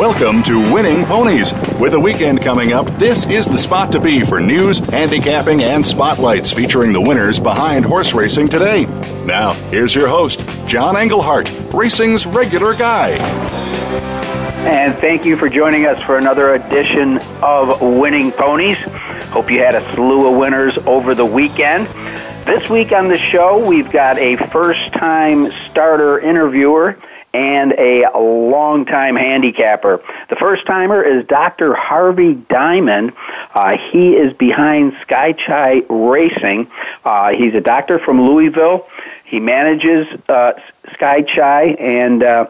Welcome to Winning Ponies. With a weekend coming up, this is the spot to be for news, handicapping, and spotlights featuring the winners behind horse racing today. Now, here's your host, John Englehart, racing's regular guy. And thank you for joining us for another edition of Winning Ponies. Hope you had a slew of winners over the weekend. This week on the show, we've got a first time starter interviewer and a longtime handicapper. The first timer is Dr. Harvey Diamond. Uh, he is behind Skychai Racing. Uh, he's a doctor from Louisville. He manages uh, Skychai and uh,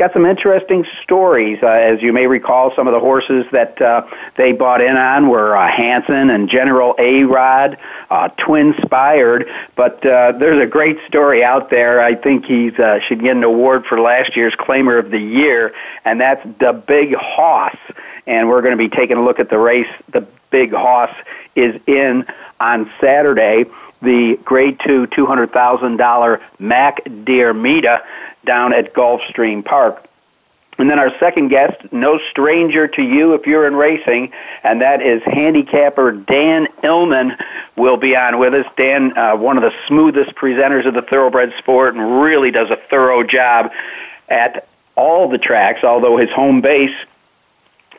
got some interesting stories. Uh, as you may recall, some of the horses that uh, they bought in on were uh, Hansen and General A Rod, uh, Twinspired. But uh, there's a great story out there. I think he uh, should get an award for last year's Claimer of the Year, and that's the Big Hoss. And we're going to be taking a look at the race. The Big Hoss is in on Saturday the grade two $200,000 Mac Diarmida down at Gulfstream Park. And then our second guest, no stranger to you if you're in racing, and that is handicapper Dan Illman will be on with us. Dan, uh, one of the smoothest presenters of the thoroughbred sport, and really does a thorough job at all the tracks, although his home base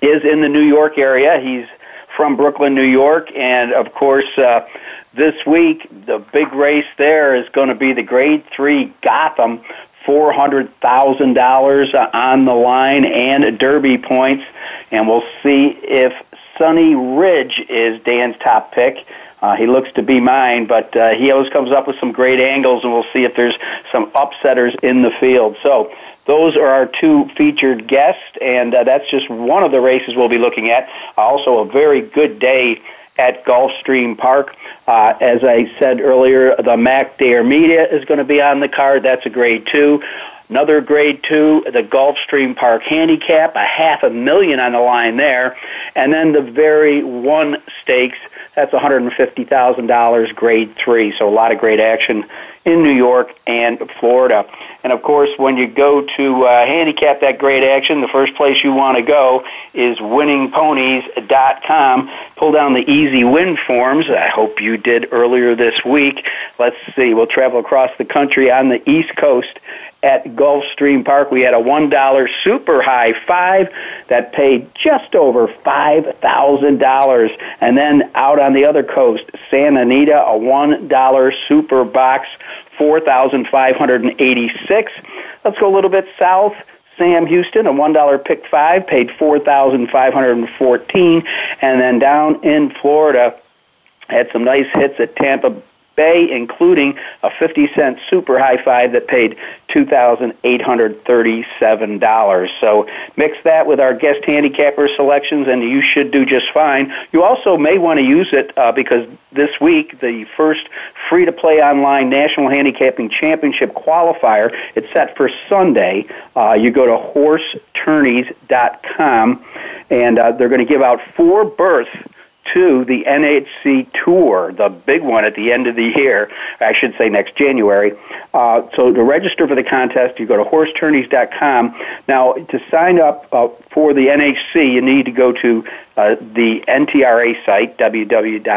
is in the New York area. He's from Brooklyn, New York, and of course, uh, this week the big race there is going to be the Grade 3 Gotham $400,000 on the line and Derby points. And we'll see if Sunny Ridge is Dan's top pick. Uh, he looks to be mine, but uh, he always comes up with some great angles, and we'll see if there's some upsetters in the field. So those are our two featured guests, and uh, that's just one of the races we'll be looking at. Also, a very good day at Gulfstream Park. Uh, as I said earlier, the Mac Diarmida is going to be on the card. That's a grade two. Another grade two, the Gulfstream Park Handicap, a half a million on the line there. And then the very one stakes, that's $150,000, grade three. So a lot of great action in New York and Florida. And of course, when you go to uh, handicap that great action, the first place you want to go is winningponies.com. Pull down the easy win forms. I hope you did earlier this week. Let's see, we'll travel across the country on the East Coast at Gulfstream Park. We had a $1 super high five that paid just over $5,000. And then out on the other coast, Santa Anita, a $1 super box 4,586. Let's go a little bit south. Sam Houston, a $1 pick five, paid 4514 And then down in Florida, had some nice hits at Tampa Including a 50 cent super high five that paid $2,837. So mix that with our guest handicapper selections, and you should do just fine. You also may want to use it uh, because this week, the first free to play online National Handicapping Championship qualifier, it's set for Sunday. Uh, you go to horsetourneys.com, and uh, they're going to give out four berths to the NHC Tour, the big one at the end of the year, I should say next January. Uh, so to register for the contest, you go to horsetourneys.com. Now, to sign up uh, for the NHC, you need to go to uh, the NTRA site, www.ntra.com,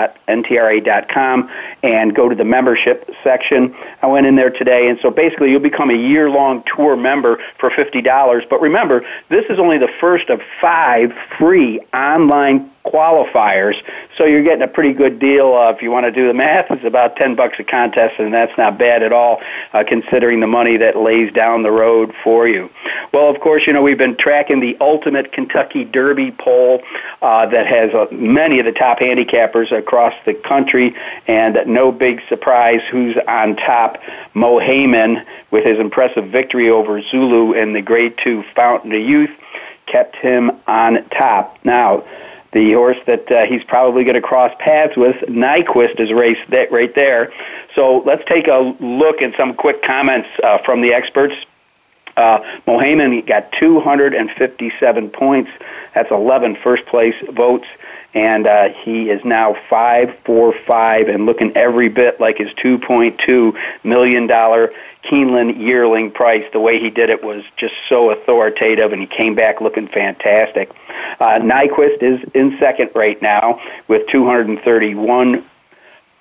and go to the membership section. I went in there today, and so basically you'll become a year long tour member for $50. But remember, this is only the first of five free online qualifiers. So you're getting a pretty good deal. Uh, if you want to do the math, it's about ten bucks a contest, and that's not bad at all, uh, considering the money that lays down the road for you. Well, of course, you know we've been tracking the Ultimate Kentucky Derby poll uh, that has uh, many of the top handicappers across the country, and no big surprise who's on top. Mo with his impressive victory over Zulu in the Grade Two Fountain of Youth kept him on top. Now the horse that uh, he's probably going to cross paths with, Nyquist, is raced that right there. So let's take a look at some quick comments uh, from the experts. Uh, Mohaymen got 257 points. That's 11 first place votes. And uh, he is now five four five and looking every bit like his two point two million dollar Keeneland yearling price. The way he did it was just so authoritative, and he came back looking fantastic. Uh, Nyquist is in second right now with 231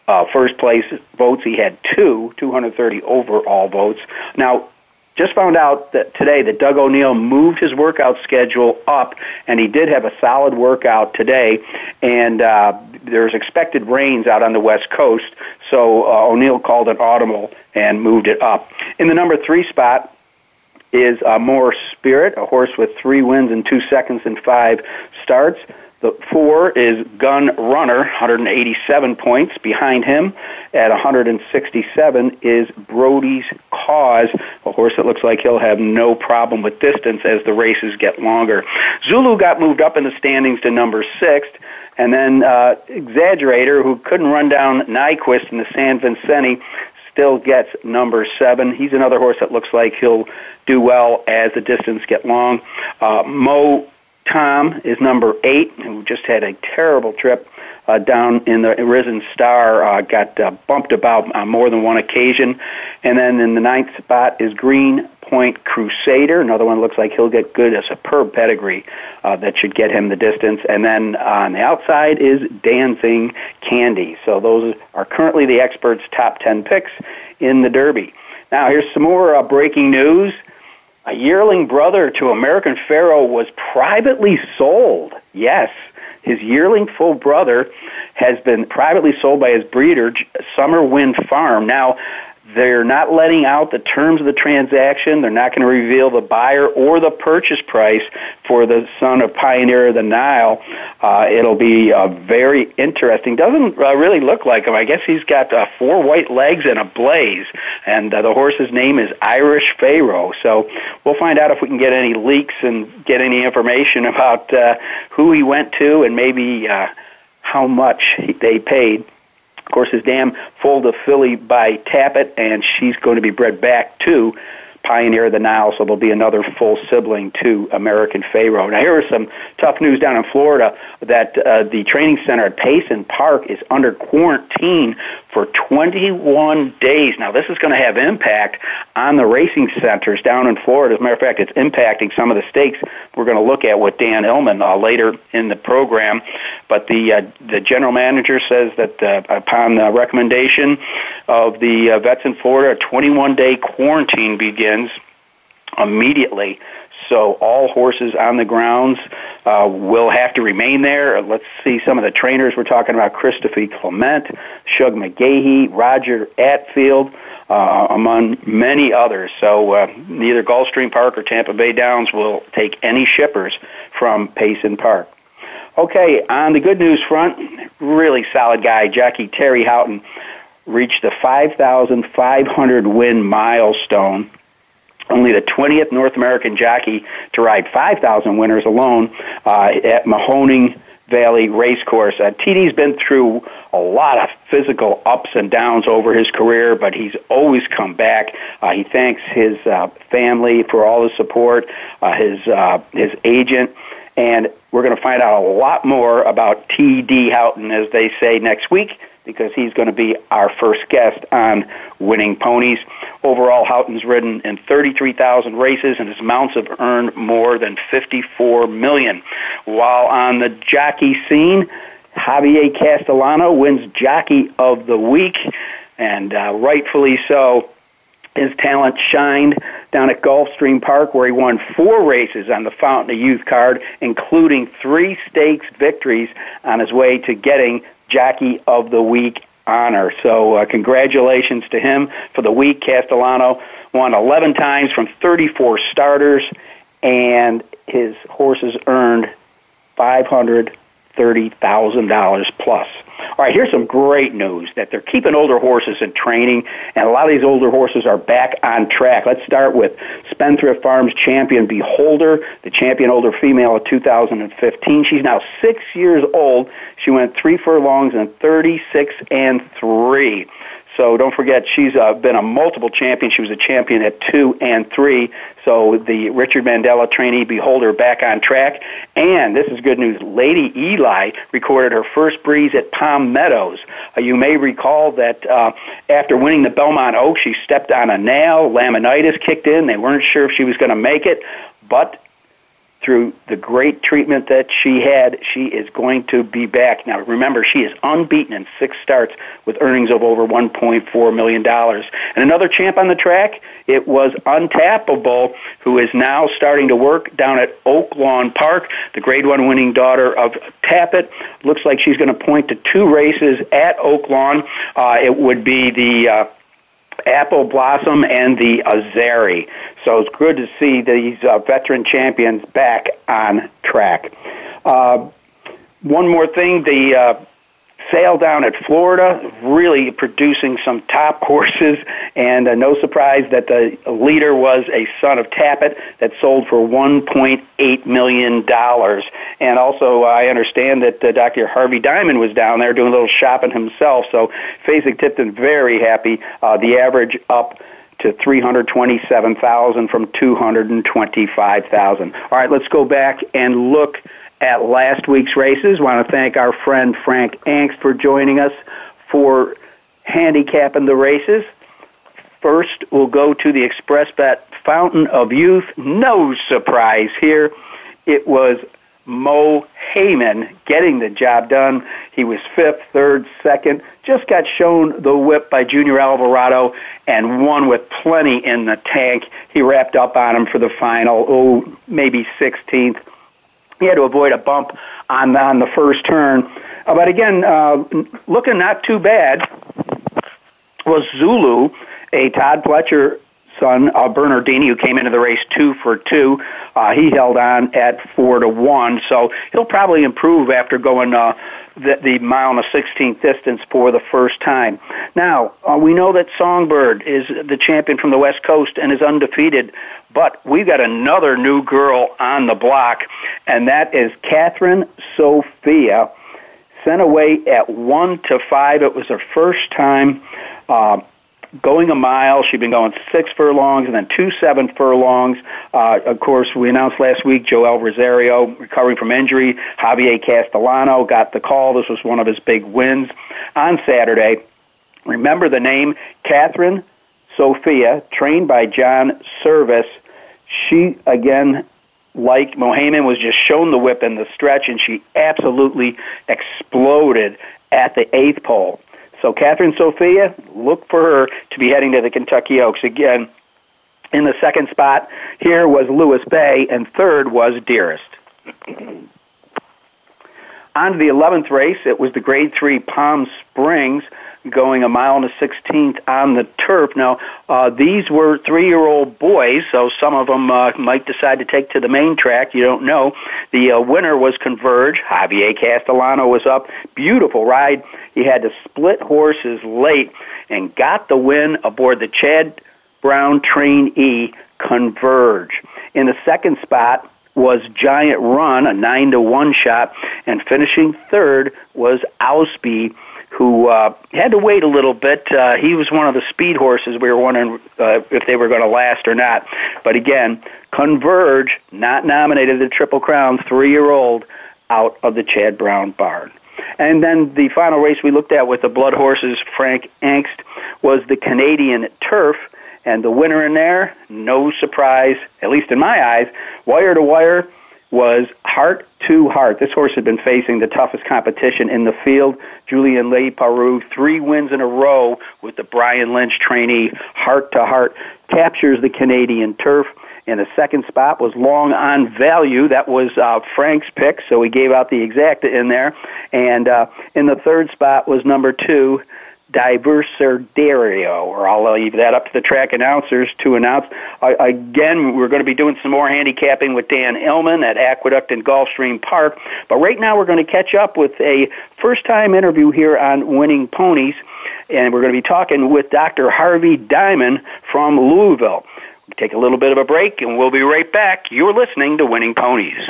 uh, first place votes. He had two, 230 overall votes. Now, just found out that today that Doug O'Neill moved his workout schedule up, and he did have a solid workout today. And uh, there's expected rains out on the west coast, so uh, O'Neill called an audible and moved it up. In the number three spot is uh, Mor Spirit, a horse with three wins in two seconds and five starts. The four is Gun Runner, 187 points. Behind him at 167 is Brody's Cause, a horse that looks like he'll have no problem with distance as the races get longer. Zulu got moved up in the standings to number six. And then uh, Exaggerator, who couldn't run down Nyquist in the San Vicente, still gets number seven. He's another horse that looks like he'll do well as the distance get long. Uh, Mo Tom is number eight, who just had a terrible trip uh, down in the Risen Star, uh, got uh, bumped about on more than one occasion. And then in the ninth spot is Green Point Crusader, another one looks like he'll get good, a superb pedigree uh, that should get him the distance. And then on the outside is Dancing Candy. So those are currently the experts' top 10 picks in the Derby. Now, here's some more uh, breaking news. A yearling brother to American Pharoah was privately sold. Yes, his yearling full brother has been privately sold by his breeder, Summer Wind Farm. Now, they're not letting out the terms of the transaction. They're not going to reveal the buyer or the purchase price for the son of Pioneer of the Nile. Uh, it'll be uh, very interesting. Doesn't uh, really look like him. I guess he's got uh, four white legs and a blaze, and uh, the horse's name is Irish Pharaoh. So we'll find out if we can get any leaks and get any information about uh, who he went to and maybe uh, how much they paid. Of course, his dam foaled a filly by Tapit, and she's going to be bred back to Pioneer of the Nile, so there'll be another full sibling to American Pharoah. Now, here is some tough news down in Florida that uh, the training center at Payson Park is under quarantine for 21 days. Now, this is going to have impact on the racing centers down in Florida. As a matter of fact, it's impacting some of the stakes we're going to look at with Dan Illman uh, later in the program. But the uh, the general manager says that uh, upon the recommendation of the uh, vets in Florida, a 21 day quarantine begins immediately. So all horses on the grounds uh, will have to remain there. Let's see some of the trainers. We're talking about Christopher Clement, Shug McGaughey, Roger Attfield, uh, among many others. So uh, neither Gulfstream Park or Tampa Bay Downs will take any shippers from Payson Park. Okay, on the good news front, really solid guy, Jockey Terry Houghton, reached the 5,500 win milestone only the 20th North American jockey to ride 5,000 winners alone uh, at Mahoning Valley Racecourse. Uh, TD's been through a lot of physical ups and downs over his career, but he's always come back. Uh, he thanks his uh, family for all the support, uh, his uh, his agent, and we're going to find out a lot more about TD Houghton, as they say, next week because he's going to be our first guest on Winning Ponies. Overall, Houghton's ridden in 33,000 races, and his mounts have earned more than 54 million. While on the jockey scene, Javier Castellano wins Jockey of the Week, and uh, rightfully so. His talent shined down at Gulfstream Park, where he won four races on the Fountain of Youth card, including three stakes victories on his way to getting Jockey of the Week honor. So, uh, congratulations to him for the week. Castellano won 11 times from 34 starters, and his horses earned 500 $30,000 plus. All right, here's some great news that they're keeping older horses in training, and a lot of these older horses are back on track. Let's start with Spendthrift Farms champion Beholder, the champion older female of 2015. She's now six years old. She went three furlongs and 36 and three. So don't forget, she's uh, been a multiple champion. She was a champion at two and three. So the Richard Mandella trainee beholder back on track. And this is good news. Lady Eli recorded her first breeze at Palm Meadows. Uh, you may recall that uh, after winning the Belmont Oaks, she stepped on a nail. Laminitis kicked in. They weren't sure if she was going to make it, but through the great treatment that she had, she is going to be back. Now, remember, she is unbeaten in six starts with earnings of over $1.4 million. And another champ on the track, it was Untappable, who is now starting to work down at Oaklawn Park, the grade one winning daughter of Tapit. Looks like she's going to point to two races at Oaklawn. Uh, it would be the uh, Apple Blossom and the Azeri. So it's good to see these uh, veteran champions back on track. Uh, one more thing, the uh, sale down at Florida, really producing some top horses, and uh, no surprise that the leader was a son of Tapit that sold for $1.8 million. And also, I understand that uh, Dr. Harvey Diamond was down there doing a little shopping himself, so Fasig-Tipton very happy. Uh, the average up to 327,000 from 225,000. All right, let's go back and look at last week's races. Want to thank our friend Frank Angst for joining us for handicapping the races. First, we'll go to the Express Bet Fountain of Youth. No surprise here. It was Mo Heyman getting the job done. He was fifth, third, second. Just got shown the whip by Junior Alvarado and won with plenty in the tank. He wrapped up on him for the final, oh, maybe 16th. He had to avoid a bump on on the first turn. Uh, but again, uh, looking not too bad was Zulu, a Todd Pletcher son, uh, Bernardini, who came into the race two for two. Uh, he held on at four to one, so he'll probably improve after going uh, the, the mile and a 16th distance for the first time. Now, uh, we know that Songbird is the champion from the West Coast and is undefeated, but we've got another new girl on the block, and that is Cathryn Sophia. Sent away at one to five. It was her first time. Uh, going a mile. She'd been going six furlongs and then two seven furlongs. Uh, of course, we announced last week Joel Rosario recovering from injury. Javier Castellano got the call. This was one of his big wins on Saturday. Remember the name Cathryn Sophia, trained by John Servis. She again like Mohaymen was just shown the whip in the stretch, and she absolutely exploded at the eighth pole. So Cathryn Sophia, look for her to be heading to the Kentucky Oaks again. In the second spot here was Lewis Bay, and third was Dearest. On to the 11th race, it was the Grade 3 Palm Springs going a mile and a 16th on the turf. Now, uh, these were three year old boys, so some of them uh, might decide to take to the main track. You don't know. The uh, winner was Converge. Javier Castellano was up. Beautiful ride. He had to split horses late and got the win aboard the Chad Brown Train E Converge. In the second spot, was Giant Run, a nine to one shot, and finishing third was Ausby who uh, had to wait a little bit. Uh, he was one of the speed horses. We were wondering uh, if they were going to last or not. But again, Converge, not nominated the Triple Crown, three year old, out of the Chad Brown barn. And then the final race we looked at with the blood horses, Frank Angst, was the Canadian Turf. And the winner in there, no surprise, at least in my eyes, wire to wire, was Heart to Heart. This horse had been facing the toughest competition in the field. Julien Leparoux, three wins in a row with the Brian Lynch trainee. Heart to Heart captures the Canadian turf. And the second spot was long on value. That was uh, Frank's pick, so we gave out the exacta in there. And uh, in the third spot was number two, Diversario, or I'll leave that up to the track announcers to announce. Uh, again, we're going to be doing some more handicapping with Dan Illman at Aqueduct and Gulfstream Park. But right now, we're going to catch up with a first time interview here on Winning Ponies. And we're going to be talking with Dr. Harvey Diamond from Louisville. We take a little bit of a break, and we'll be right back. You're listening to Winning Ponies.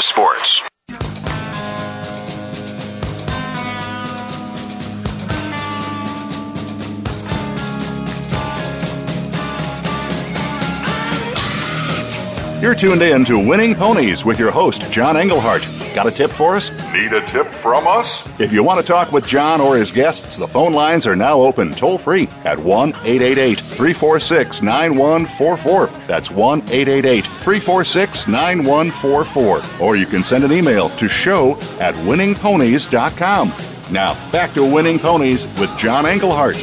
America Sports. You're tuned in to Winning Ponies with your host, John Englehart. Got a tip for us? Need a tip from us? If you want to talk with John or his guests, the phone lines are now open toll free at 1 888 346 9144. That's 1 888 346 9144. Or you can send an email to show at winningponies.com. Now, back to Winning Ponies with John Englehart.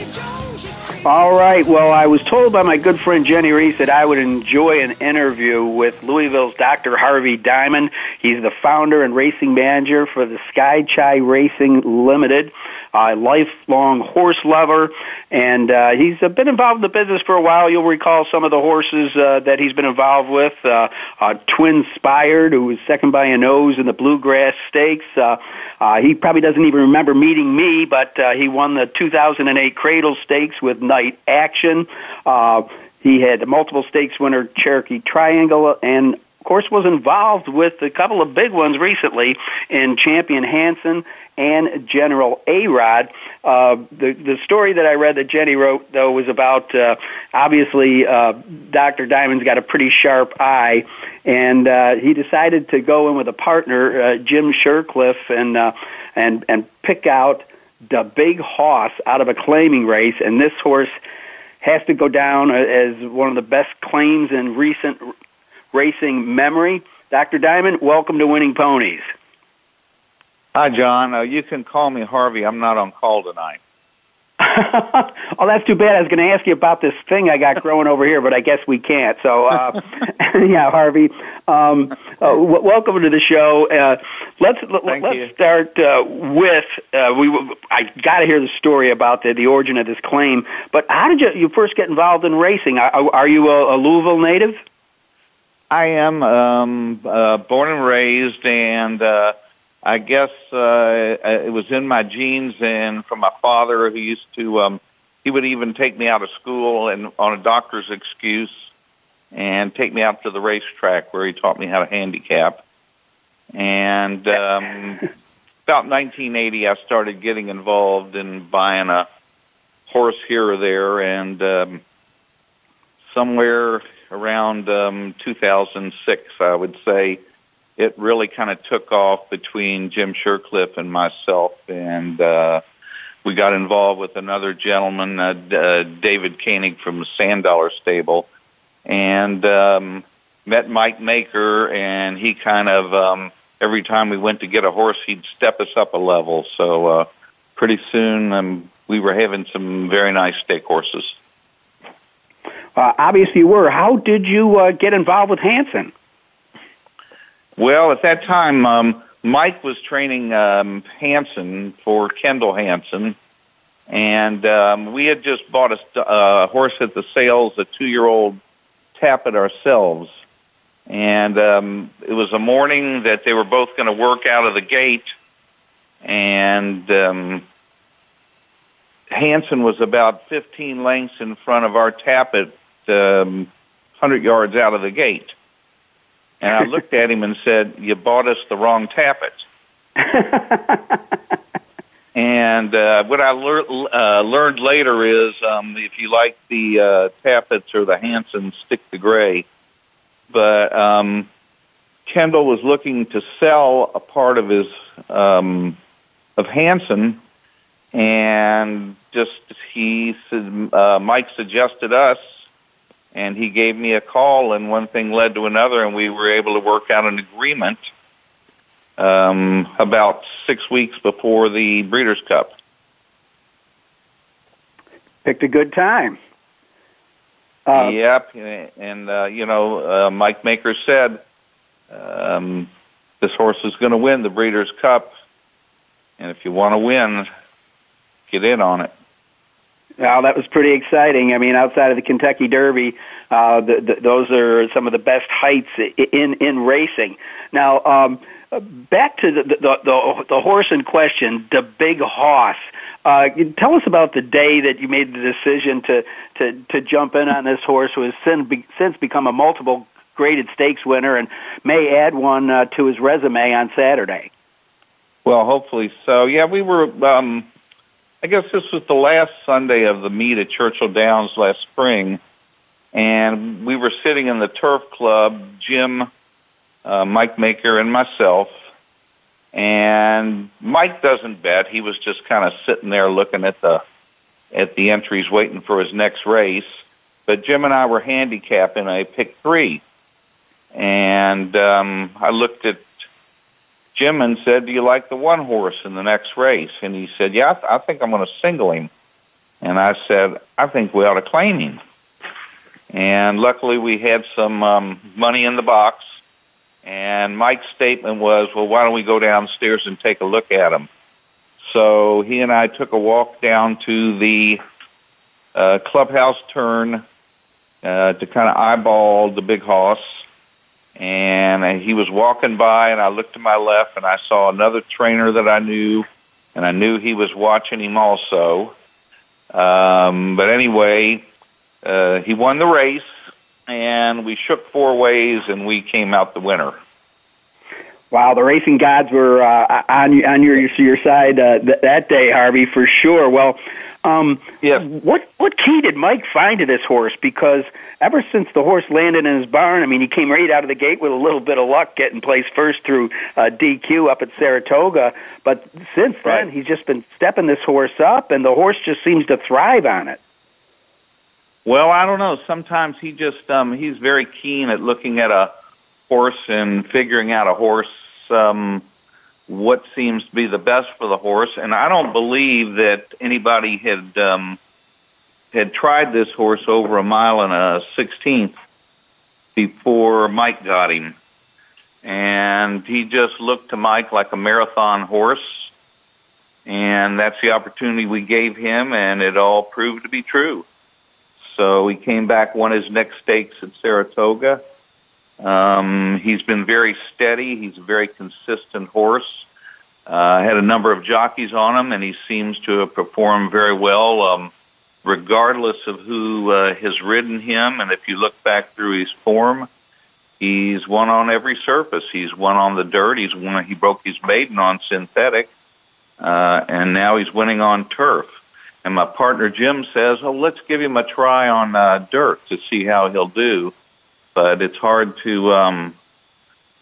All right. Well, I was told by my good friend Jennie Rees that I would enjoy an interview with Louisville's Dr. Harvey Diamond. He's the founder and racing manager for the Skychai Racing Limited, a lifelong horse lover, and uh, he's uh, been involved in the business for a while. You'll recall some of the horses uh, that he's been involved with. Uh, uh, Twin Spired, who was second by a nose in the Bluegrass Stakes. Uh, uh, he probably doesn't even remember meeting me, but uh, he won the 2008 Cradle Stakes with Night Action. Uh, he had multiple stakes winner Cherokee Triangle, and of course was involved with a couple of big ones recently in Champion Hansen and General A Rod. Uh, the the story that I read that Jenny wrote though was about uh, obviously uh, Dr. Diamond's got a pretty sharp eye, and uh, he decided to go in with a partner, uh, Jim Shercliffe, and uh, and and pick out the big hoss out of a claiming race, and this horse has to go down as one of the best claims in recent racing memory. Dr. Diamond, welcome to Winning Ponies. Hi, John. Uh, you can call me Harvey. I'm not on call tonight. oh, that's too bad. I was going to ask you about this thing I got growing over here, but I guess we can't. So, uh, yeah, Harvey, um, uh, w- welcome to the show. Uh, let's let, Thank us you. start uh, with uh, we. I got to hear the story about the, the origin of this claim. But how did you you first get involved in racing? Are, are you a, a Louisville native? I am um, uh, born and raised, and uh, I guess uh, it was in my genes, and from my father, who used to. Um, he would even take me out of school and on a doctor's excuse, and take me out to the racetrack where he taught me how to handicap. And um, about 1980, I started getting involved in buying a horse here or there, and um, somewhere around um, 2006, I would say, it really kind of took off between Jim Shercliffe and myself, and uh, we got involved with another gentleman, uh, uh, David Koenig from Sand Dollar Stable, and um, met Mike Maker, and he kind of um, every time we went to get a horse, he'd step us up a level. So uh, pretty soon um, we were having some very nice stake horses. Uh, obviously, were. How did you uh, get involved with Hansen? Well, at that time, um, Mike was training um, Hansen for Kendall Hansen, and um, we had just bought a uh, horse at the sales, a two-year-old Tapit ourselves. And um, it was a morning that they were both going to work out of the gate, and um, Hanson was about 15 lengths in front of our Tapit, um, 100 yards out of the gate. And I looked at him and said, "You bought us the wrong Tapit." and uh, what I lear- uh, learned later is, um, if you like the uh, Tapits or the Hansen, stick to gray. But um, Kendall was looking to sell a part of his um, of Hansen, and just he uh, Mike suggested us and he gave me a call, and one thing led to another, and we were able to work out an agreement um, about six weeks before the Breeders' Cup. Picked a good time. Uh, yep, and uh, you know, uh, Mike Maker said um, this horse is going to win the Breeders' Cup, and if you want to win, get in on it. Well, that was pretty exciting. I mean, outside of the Kentucky Derby, uh, the, the, those are some of the best heights in in racing. Now, um, back to the, the the the horse in question, the Big Hoss. Uh, tell us about the day that you made the decision to to to jump in on this horse, who has since, since become a multiple graded stakes winner and may add one uh, to his resume on Saturday. Well, hopefully so. Yeah, we were. Um, I guess this was the last Sunday of the meet at Churchill Downs last spring, and we were sitting in the turf club, Jim, uh, Mike Maker, and myself. And Mike doesn't bet; he was just kind of sitting there looking at the at the entries, waiting for his next race. But Jim and I were handicapping. I picked three, and um, I looked at Jim and said, "Do you like the one horse in the next race?" And he said, "Yeah, I, th- I think I'm going to single him." And I said, "I think we ought to claim him." And luckily, we had some um, money in the box. And Mike's statement was, "Well, why don't we go downstairs and take a look at him?" So he and I took a walk down to the uh, clubhouse turn uh, to kind of eyeball the big hoss and he was walking by and I looked to my left and I saw another trainer that I knew and I knew he was watching him also. Um, but anyway, uh, he won the race and we shook four ways and we came out the winner. Wow, the racing gods were uh, on on your your side uh, th- that day, Harvey, for sure. Well, um, yes. What what key did Mike find to this horse? Because ever since the horse landed in his barn, I mean, he came right out of the gate with a little bit of luck, getting placed first through uh, DQ up at Saratoga. But since then, right. he's just been stepping this horse up, and the horse just seems to thrive on it. Well, I don't know. Sometimes he just um, he's very keen at looking at a horse and figuring out a horse. Um, what seems to be the best for the horse. And I don't believe that anybody had um, had tried this horse over a mile and a sixteenth before Mike got him. And he just looked to Mike like a marathon horse. And that's the opportunity we gave him, and it all proved to be true. So he came back, won his next stakes at Saratoga um, he's been very steady. He's a very consistent horse. Uh, had a number of jockeys on him, and he seems to have performed very well, um, regardless of who uh, has ridden him. And if you look back through his form, he's won on every surface. He's won on the dirt. He's won. He broke his maiden on synthetic, uh, and now he's winning on turf. And my partner Jim says, "Oh, let's give him a try on uh, dirt to see how he'll do." But it's hard to um,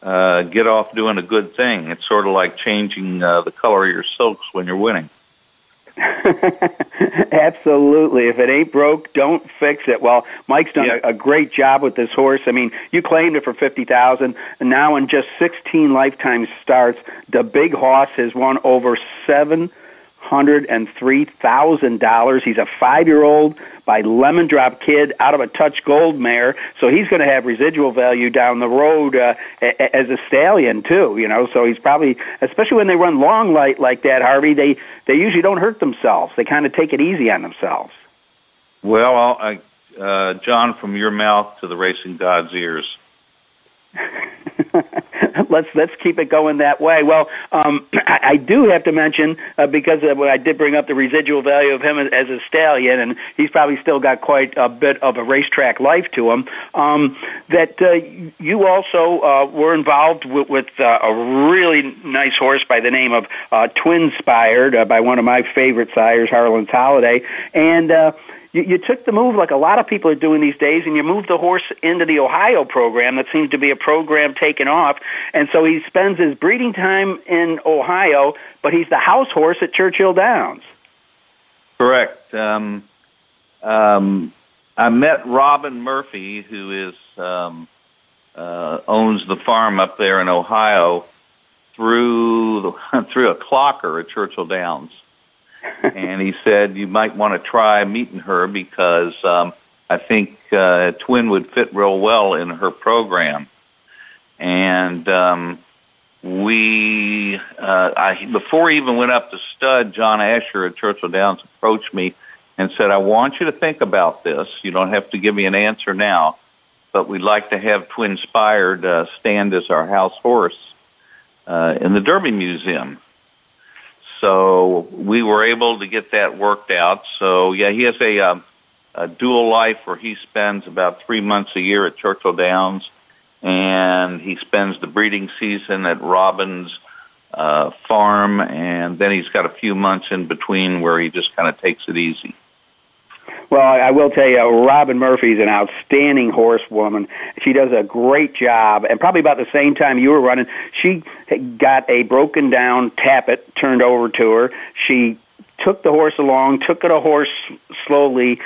uh, get off doing a good thing. It's sort of like changing uh, the color of your silks when you're winning. Absolutely. If it ain't broke, don't fix it. Well, Mike's done yeah. a, a great job with this horse. I mean, you claimed it for fifty thousand, and now in just sixteen lifetime starts, the big hoss has won over seven $103,000. He's a five year old by Lemon Drop Kid out of a Touch Gold mare, so he's going to have residual value down the road uh, as a stallion too. You know, so he's probably, especially when they run long light like that, Harvey. They they usually don't hurt themselves. They kind of take it easy on themselves. Well, I, uh, John, from your mouth to the racing god's ears. let's let's keep it going that way. Well, um, I, I do have to mention uh, because uh, I did bring up the residual value of him as, as a stallion, and he's probably still got quite a bit of a racetrack life to him. Um, that uh, you also uh, were involved with, with uh, a really nice horse by the name of uh, Twinspired uh, by one of my favorite sires, Harlan's Holiday, and. Uh, you, you took the move like a lot of people are doing these days, and you moved the horse into the Ohio program. That seems to be a program taken off, and so he spends his breeding time in Ohio, but he's the house horse at Churchill Downs. Correct. Um, um, I met Robin Murphy, who is um, uh, owns the farm up there in Ohio, through the, through a clocker at Churchill Downs and he said you might want to try meeting her because um, I think uh, Twin would fit real well in her program. And um, we, uh, I, before he even went up to stud, John Asher at Churchill Downs approached me and said, I want you to think about this. You don't have to give me an answer now, but we'd like to have Twinspired uh, stand as our house horse uh, in the Derby Museum. So we were able to get that worked out. So yeah, he has a, um, a dual life where he spends about three months a year at Churchill Downs, and he spends the breeding season at Robbins uh, Farm, and then he's got a few months in between where he just kind of takes it easy. Well, I will tell you, Robin Murphy's an outstanding horsewoman. She does a great job, and probably about the same time you were running, she got a broken down Tapit turned over to her. She took the horse along, took it a horse slowly,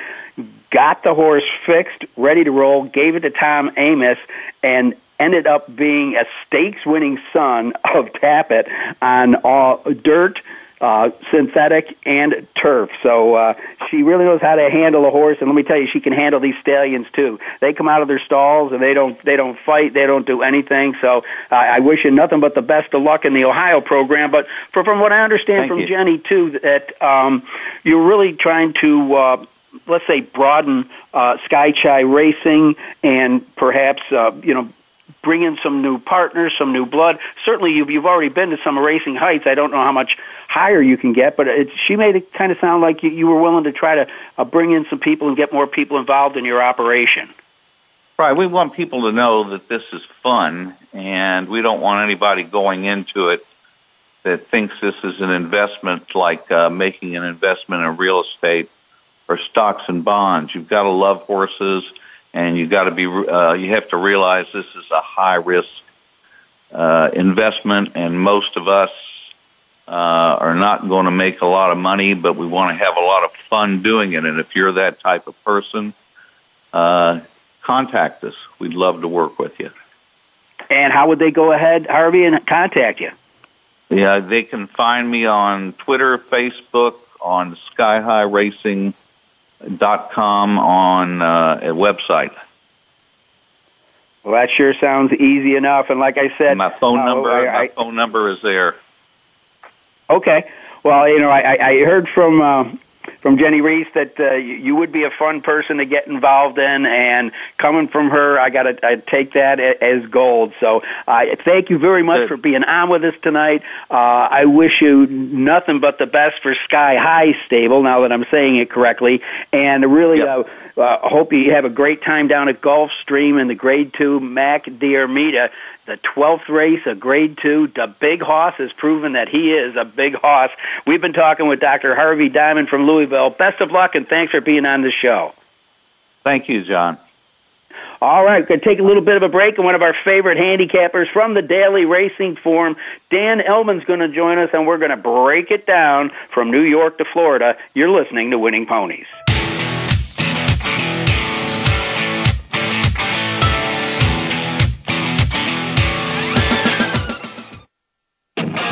got the horse fixed, ready to roll, gave it to Tom Amoss, and ended up being a stakes winning son of Tapit on all dirt uh, synthetic and turf. So uh, she really knows how to handle a horse, and let me tell you, she can handle these stallions too. They come out of their stalls and they don't they don't fight, they don't do anything. So uh, I wish you nothing but the best of luck in the Ohio program. But for, from what I understand Thank from you. Jenny too, that um, you're really trying to. Uh, let's say broaden uh, Skychai racing and perhaps uh, you know bring in some new partners, some new blood. Certainly, you've, you've already been to some racing heights. I don't know how much higher you can get, but it, she made it kind of sound like you, you were willing to try to uh, bring in some people and get more people involved in your operation. Right. We want people to know that this is fun, and we don't want anybody going into it that thinks this is an investment like uh, making an investment in real estate or stocks and bonds. You've got to love horses and you got to be uh, you have to realize this is a high risk uh, investment, and most of us uh, are not going to make a lot of money, but we want to have a lot of fun doing it. And if you're that type of person, uh, contact us. We'd love to work with you. And how would they go ahead, Harvey, and contact you? Yeah, they can find me on Twitter, Facebook, on Skychai Racing dot com on uh, a website. Well, that sure sounds easy enough. And like I said, my phone uh, number, I, my phone number is there. Okay. Well, you know, I, I heard from uh, from Jennie Rees that uh, you would be a fun person to get involved in, and coming from her, I got to take that as gold. So, uh, thank you very much for being on with us tonight. Uh, I wish you nothing but the best for Skychai Stable. Now that I'm saying it correctly, and really. Yep. Uh, uh, hope you have a great time down at Gulfstream in the Grade 2 Mac Diarmida. The 12th race, a Grade 2. The big hoss has proven that he is a big hoss. We've been talking with Dr. Harvey Diamond from Louisville. Best of luck and thanks for being on the show. Thank you, John. All right, we're going to take a little bit of a break, and one of our favorite handicappers from the Daily Racing Form, Dan Illman's going to join us, and we're going to break it down from New York to Florida. You're listening to Winning Ponies.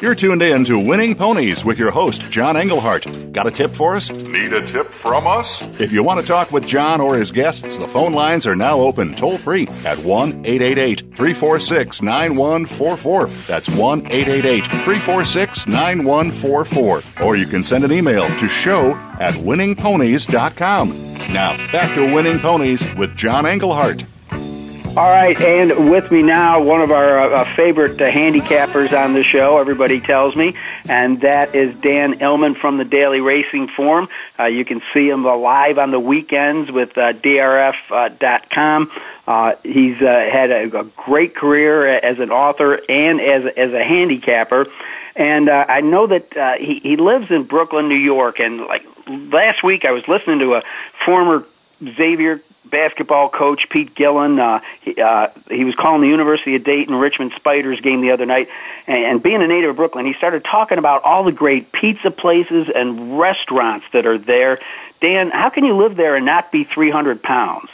You're tuned in to Winning Ponies with your host, John Englehart. Got a tip for us? Need a tip from us? If you want to talk with John or his guests, the phone lines are now open toll free at 1 888 346 9144. That's 1 888 346 9144. Or you can send an email to show at winningponies.com. Now, back to Winning Ponies with John Englehart. All right, and with me now, one of our uh, favorite uh, handicappers on the show, everybody tells me, and that is Dan Illman from the Daily Racing Form. Uh, you can see him live on the weekends with uh, DRF.com. Uh, he's uh, had a, a great career as an author and as, as a handicapper. And uh, I know that uh, he, he lives in Brooklyn, New York. And like last week, I was listening to a former Xavier basketball coach Pete Gillen. Uh, he, uh, he was calling the University of Dayton Richmond Spiders game the other night, and, and being a native of Brooklyn, he started talking about all the great pizza places and restaurants that are there. Dan, how can you live there and not be 300 pounds?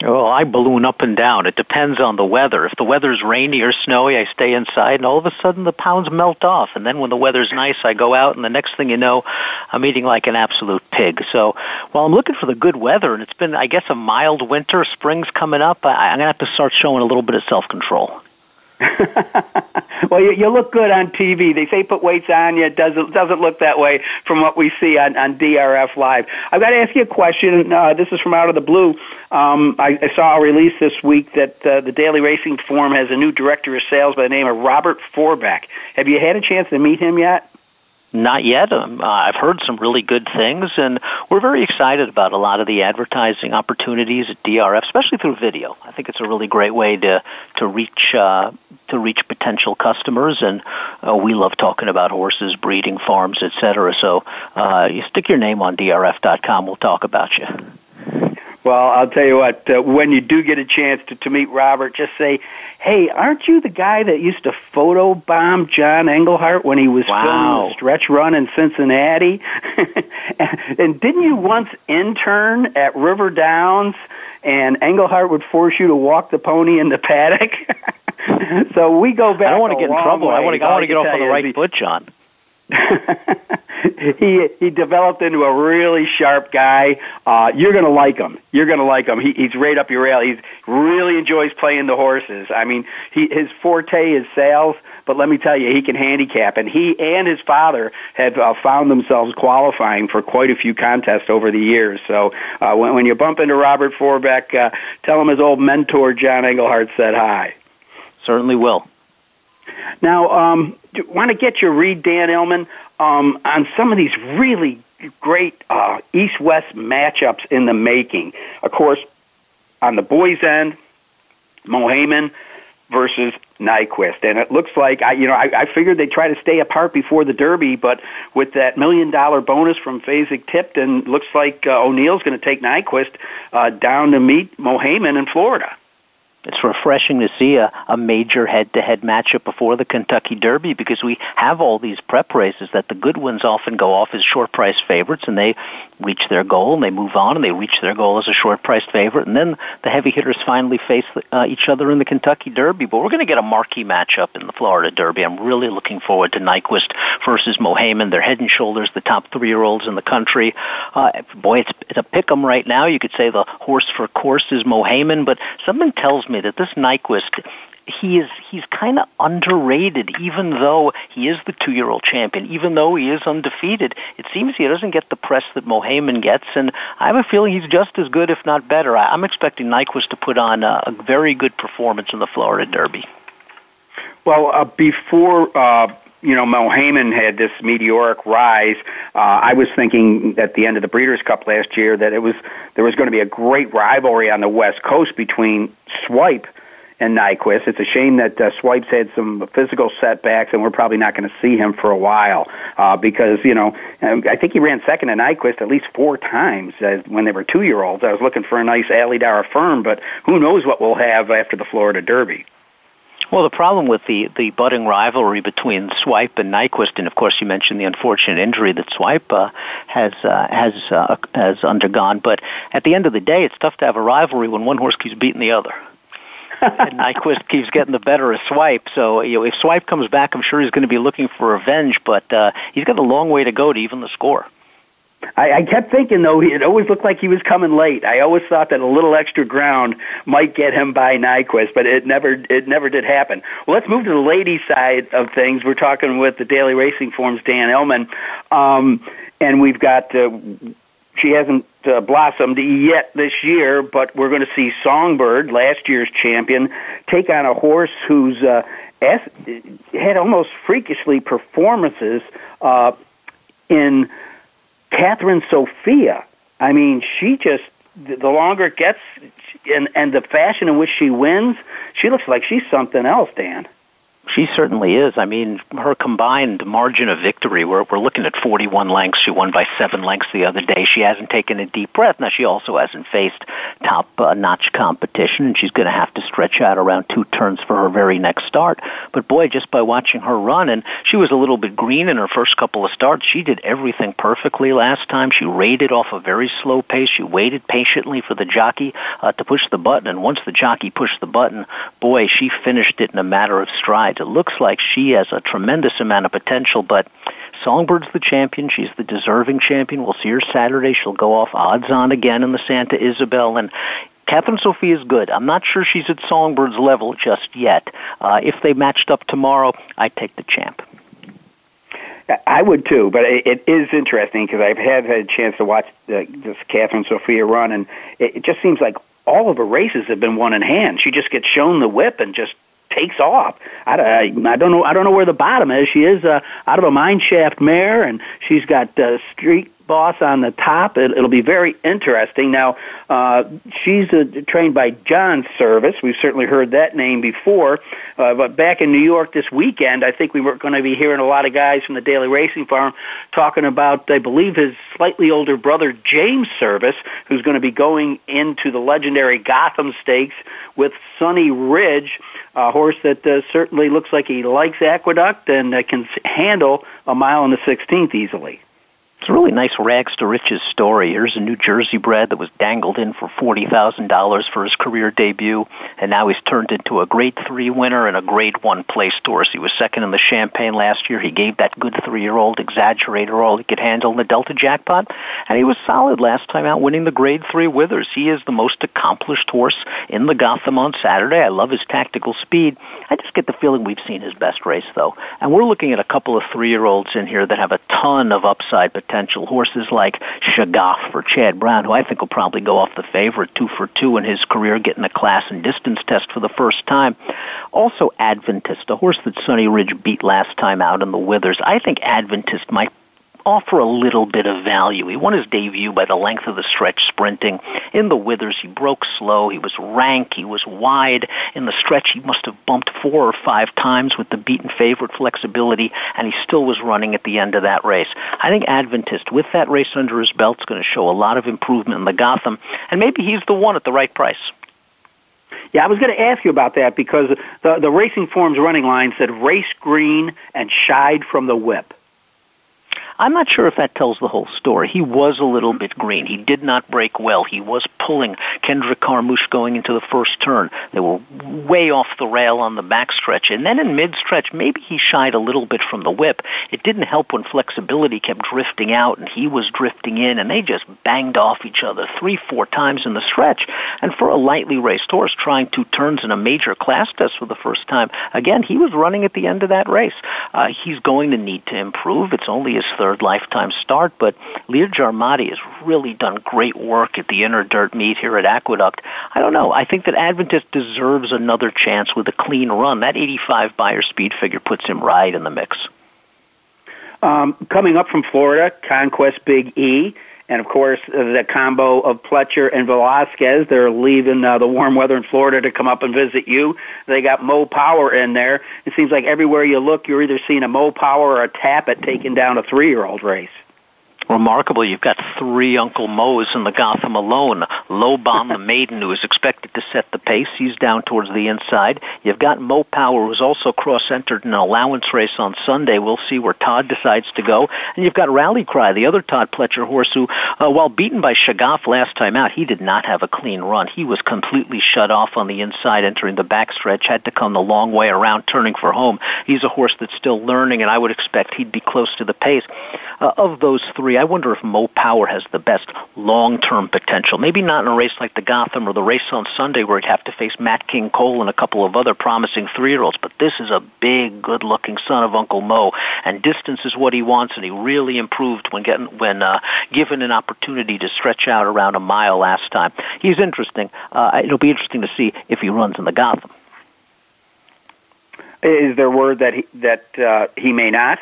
Well, I balloon up and down. It depends on the weather. If the weather's rainy or snowy, I stay inside, and all of a sudden the pounds melt off. And then when the weather's nice, I go out, and the next thing you know, I'm eating like an absolute pig. So while I'm looking for the good weather, and it's been, I guess, a mild winter, spring's coming up, I, I'm going to have to start showing a little bit of self-control. well, you, you look good on TV. They say put weights on you. It doesn't doesn't look that way from what we see on, on DRF Live. I've got to ask you a question. Uh, this is from out of the blue. Um, I, I saw a release this week that uh, the Daily Racing Form has a new director of sales by the name of Robert Forbeck. Have you had a chance to meet him yet? Not yet. Um, uh, I've heard some really good things, and we're very excited about a lot of the advertising opportunities at DRF, especially through video. I think it's a really great way to to reach uh, to reach potential customers, and uh, we love talking about horses, breeding, farms, etc. So uh, you stick your name on DRF.com, we'll talk about you. Well, I'll tell you what. Uh, when you do get a chance to, to meet Robert, just say, "Hey, aren't you the guy that used to photo bomb John Englehart when he was wow. filming the stretch run in Cincinnati? and, didn't you once intern at River Downs?" And Englehart would force you to walk the pony in the paddock. so we go back. I don't want to get in trouble. Way. I want to. I want to get off on the right foot, John. he he developed into a really sharp guy. Uh, you're to like him. You're to like him. He, he's right up your alley. He really enjoys playing the horses. I mean, he his forte is sales, but let me tell you, he can handicap. And he and his father have uh, found themselves qualifying for quite a few contests over the years. So uh, when, when you bump into Robert Forbeck, uh, tell him his old mentor John Englehart said hi. Certainly will. Now, um, want to get your read, Dan Illman, um, on some of these really great uh, East-West matchups in the making. Of course, on the boys' end, Mohaymen versus Nyquist, and it looks like I, you know, I, I figured they'd try to stay apart before the Derby, but with that million-dollar bonus from Fasig-Tipton, looks like uh, O'Neill's going to take Nyquist uh, down to meet Mohaymen in Florida it's refreshing to see a, a major head-to-head matchup before the Kentucky Derby because we have all these prep races that the good ones often go off as short price favorites and they reach their goal and they move on and they reach their goal as a short priced favorite and then the heavy hitters finally face uh, each other in the Kentucky Derby. But we're going to get a marquee matchup in the Florida Derby. I'm really looking forward to Nyquist versus Mohaymen. They're head and shoulders the top three-year-olds in the country. Uh, boy, it's, it's a pick 'em right now. You could say the horse for course is Mohaymen, but something tells me that this Nyquist he is he's kind of underrated even though he is the two year old champion even though he is undefeated it seems he doesn't get the press that Mohaymen gets and I have a feeling he's just as good if not better I, I'm expecting Nyquist to put on a, a very good performance in the Florida Derby well uh, before uh you know, Mohaymen had this meteoric rise. Uh, I was thinking at the end of the Breeders' Cup last year that it was there was going to be a great rivalry on the West Coast between Swipe and Nyquist. It's a shame that uh, Swipes had some physical setbacks, and we're probably not going to see him for a while uh, because you know um, I think he ran second to Nyquist at least four times uh, when they were two year olds. I was looking for a nice Alydar Affirm, but who knows what we'll have after the Florida Derby. Well, the problem with the, the budding rivalry between Swipe and Nyquist, and of course you mentioned the unfortunate injury that Swipe uh, has uh, has uh, has undergone. But at the end of the day, it's tough to have a rivalry when one horse keeps beating the other and Nyquist keeps getting the better of Swipe. So you know, if Swipe comes back, I'm sure he's going to be looking for revenge. But uh, he's got a long way to go to even the score. I, I kept thinking though it always looked like he was coming late. I always thought that a little extra ground might get him by Nyquist, but it never it never did happen. Well, let's move to the ladies' side of things. We're talking with the Daily Racing Forms Dan Illman, um, and we've got uh, she hasn't uh, blossomed yet this year, but we're going to see Songbird, last year's champion, take on a horse who's uh, as, had almost freakishly performances uh, in Cathryn Sophia. I mean, she just the longer it gets, and and the fashion in which she wins, she looks like she's something else, Dan. She certainly is. I mean, her combined margin of victory, we're, we're looking at 41 lengths. She won by seven lengths the other day. She hasn't taken a deep breath. Now, she also hasn't faced top uh, notch competition, and she's going to have to stretch out around two turns for her very next start. But boy, just by watching her run, and she was a little bit green in her first couple of starts, she did everything perfectly last time. She rated off a very slow pace. She waited patiently for the jockey uh, to push the button, and once the jockey pushed the button, boy, she finished it in a matter of strides. It looks like she has a tremendous amount of potential, but Songbird's the champion. She's the deserving champion. We'll see her Saturday. She'll go off odds on again in the Santa Isabel. And Cathryn Sophie is good. I'm not sure she's at Songbird's level just yet. Uh, if they matched up tomorrow, I'd take the champ. I would too, but it is interesting because I've had, had a chance to watch uh, this Cathryn Sophia run, and it just seems like all of her races have been one in hand. She just gets shown the whip and just takes off. I, I, I don't know. I don't know where the bottom is. She is uh, out of a mine shaft mare, and she's got uh, street boss on the top. It, it'll be very interesting. Now, uh, she's uh, trained by John Servis. We've certainly heard that name before. Uh, but back in New York this weekend, I think we were going to be hearing a lot of guys from the Daily Racing Form talking about, I believe, his slightly older brother, Jason Servis, who's going to be going into the legendary Gotham Stakes with Sunny Ridge a horse that uh, certainly looks like he likes Aqueduct and uh, can handle a mile in the 16th easily. It's a really nice rags to riches story. Here's a New Jersey bred that was dangled in for forty thousand dollars for his career debut, and now he's turned into a Grade Three winner and a Grade One place horse. He was second in the Champagne last year. He gave that good three-year-old exaggerator all he could handle in the Delta jackpot, and he was solid last time out, winning the Grade Three Withers. He is the most accomplished horse in the Gotham on Saturday. I love his tactical speed. I just get the feeling we've seen his best race though, and we're looking at a couple of three-year-olds in here that have a ton of upside. But potential. Horses like Shagaf for Chad Brown, who I think will probably go off the favorite two for two in his career, getting a class and distance test for the first time. Also, Adventist, a horse that Sunny Ridge beat last time out in the Withers. I think Adventist might offer a little bit of value. He won his debut by the length of the stretch sprinting. In the withers, he broke slow. He was rank. He was wide. In the stretch, he must have bumped four or five times with the beaten favorite flexibility, and he still was running at the end of that race. I think Adventist, with that race under his belt, is going to show a lot of improvement in the Gotham, and maybe he's the one at the right price. Yeah, I was going to ask you about that because the the Racing Forms running line said race green and shied from the whip. I'm not sure if that tells the whole story. He was a little bit green. He did not break well. He was pulling Kendrick Carmouche going into the first turn. They were way off the rail on the backstretch. And then in mid-stretch, maybe he shied a little bit from the whip. It didn't help when flexibility kept drifting out and he was drifting in, and they just banged off each other three, four times in the stretch. And for a lightly raced horse trying two turns in a major class test for the first time, again, he was running at the end of that race. Uh, he's going to need to improve. It's only his third lifetime start, but Leah Gyarmati has really done great work at the inner dirt meet here at Aqueduct. I don't know. I think that Adventist deserves another chance with a clean run. That 85 Beyer speed figure puts him right in the mix. Um, coming up from Florida, Conquest Big E. And of course, the combo of Pletcher and Velazquez, they're leaving uh, the warm weather in Florida to come up and visit you. They got Mo Power in there. It seems like everywhere you look, you're either seeing a Mo Power or a Tapit taking down a three year old race remarkable. You've got three Uncle Mo's in the Gotham alone. Laoban, the maiden, who is expected to set the pace. He's down towards the inside. You've got Mo Power, who's also cross-entered in an allowance race on Sunday. We'll see where Todd decides to go. And you've got Rally Cry, the other Todd Pletcher horse, who, uh, while beaten by Shagaf last time out, he did not have a clean run. He was completely shut off on the inside entering the backstretch, had to come the long way around turning for home. He's a horse that's still learning, and I would expect he'd be close to the pace. Uh, of those three, I wonder if Mo Power has the best long-term potential. Maybe not in a race like the Gotham or the race on Sunday where he'd have to face Matt King Coal and a couple of other promising three-year-olds. But this is a big, good-looking son of Uncle Mo, and distance is what he wants. And he really improved when getting when uh, given an opportunity to stretch out around a mile last time. He's interesting. Uh, it'll be interesting to see if he runs in the Gotham. Is there word that he, that uh, he may not?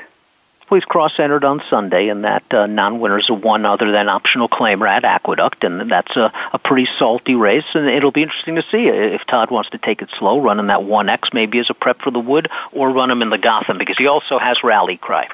Well, he's cross-entered on Sunday, and that uh, non-winners of one other than optional claimer at Aqueduct, and that's a, a pretty salty race, and it'll be interesting to see if Todd wants to take it slow, run in that 1X maybe as a prep for the Wood, or run him in the Gotham, because he also has Rally Cry.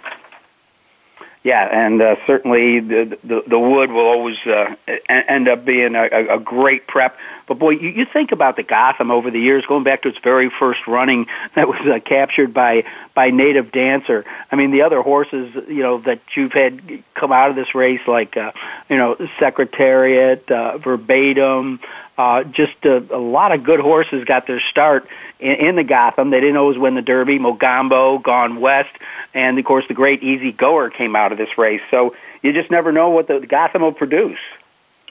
Yeah, and uh, certainly the, the the wood will always uh, end up being a, a great prep. But boy, you, you think about the Gotham over the years, going back to its very first running that was uh, captured by by Native Dancer. I mean, the other horses, you know, that you've had come out of this race, like uh, you know, Secretariat, uh, Verbatim, uh, just a, a lot of good horses got their start in, in the Gotham. They didn't always win the Derby. Mogambo, Gone West, and of course the great Easy Goer came out of this race. So you just never know what the Gotham will produce.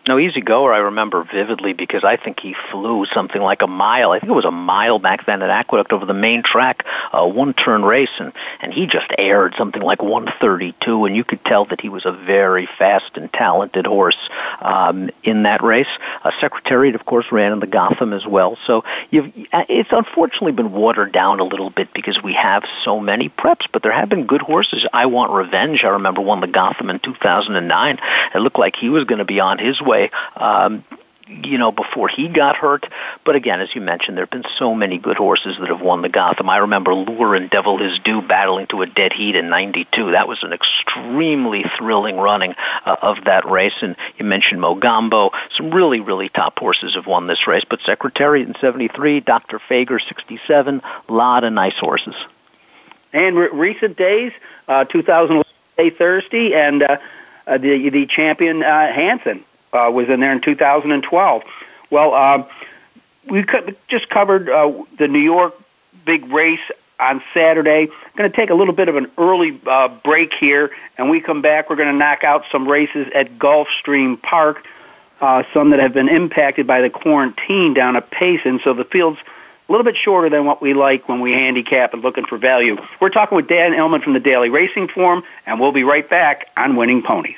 No, Easy Goer I remember vividly because I think he flew something like a mile. I think it was a mile back then at Aqueduct over the main track, a one-turn race, and and he just aired something like 132, and you could tell that he was a very fast and talented horse um, in that race. Uh, Secretariat, of course, ran in the Gotham as well. So you've it's unfortunately been watered down a little bit because we have so many preps, but there have been good horses. I Want Revenge, I remember won the Gotham in 2009. It looked like he was going to be on his way way. Um, you know, before he got hurt. But again, as you mentioned, there have been so many good horses that have won the Gotham. I remember Lure and Devil His Due battling to a dead heat in 92. That was an extremely thrilling running uh, of that race. And you mentioned Mogambo. Some really, really top horses have won this race. But Secretariat in 73, Dr. Fager 67, a lot of nice horses. And re- recent days, uh, 2011 Thursday, and uh, uh, the, the champion uh, Hansen uh, was in there in 2012. Well, uh, we just covered uh, the New York big race on Saturday. Going to take a little bit of an early uh, break here, and we come back. We're going to knock out some races at Gulfstream Park, uh, some that have been impacted by the quarantine down at Payson. So the field's a little bit shorter than what we like when we handicap and looking for value. We're talking with Dan Illman from the Daily Racing Form, and we'll be right back on Winning Ponies.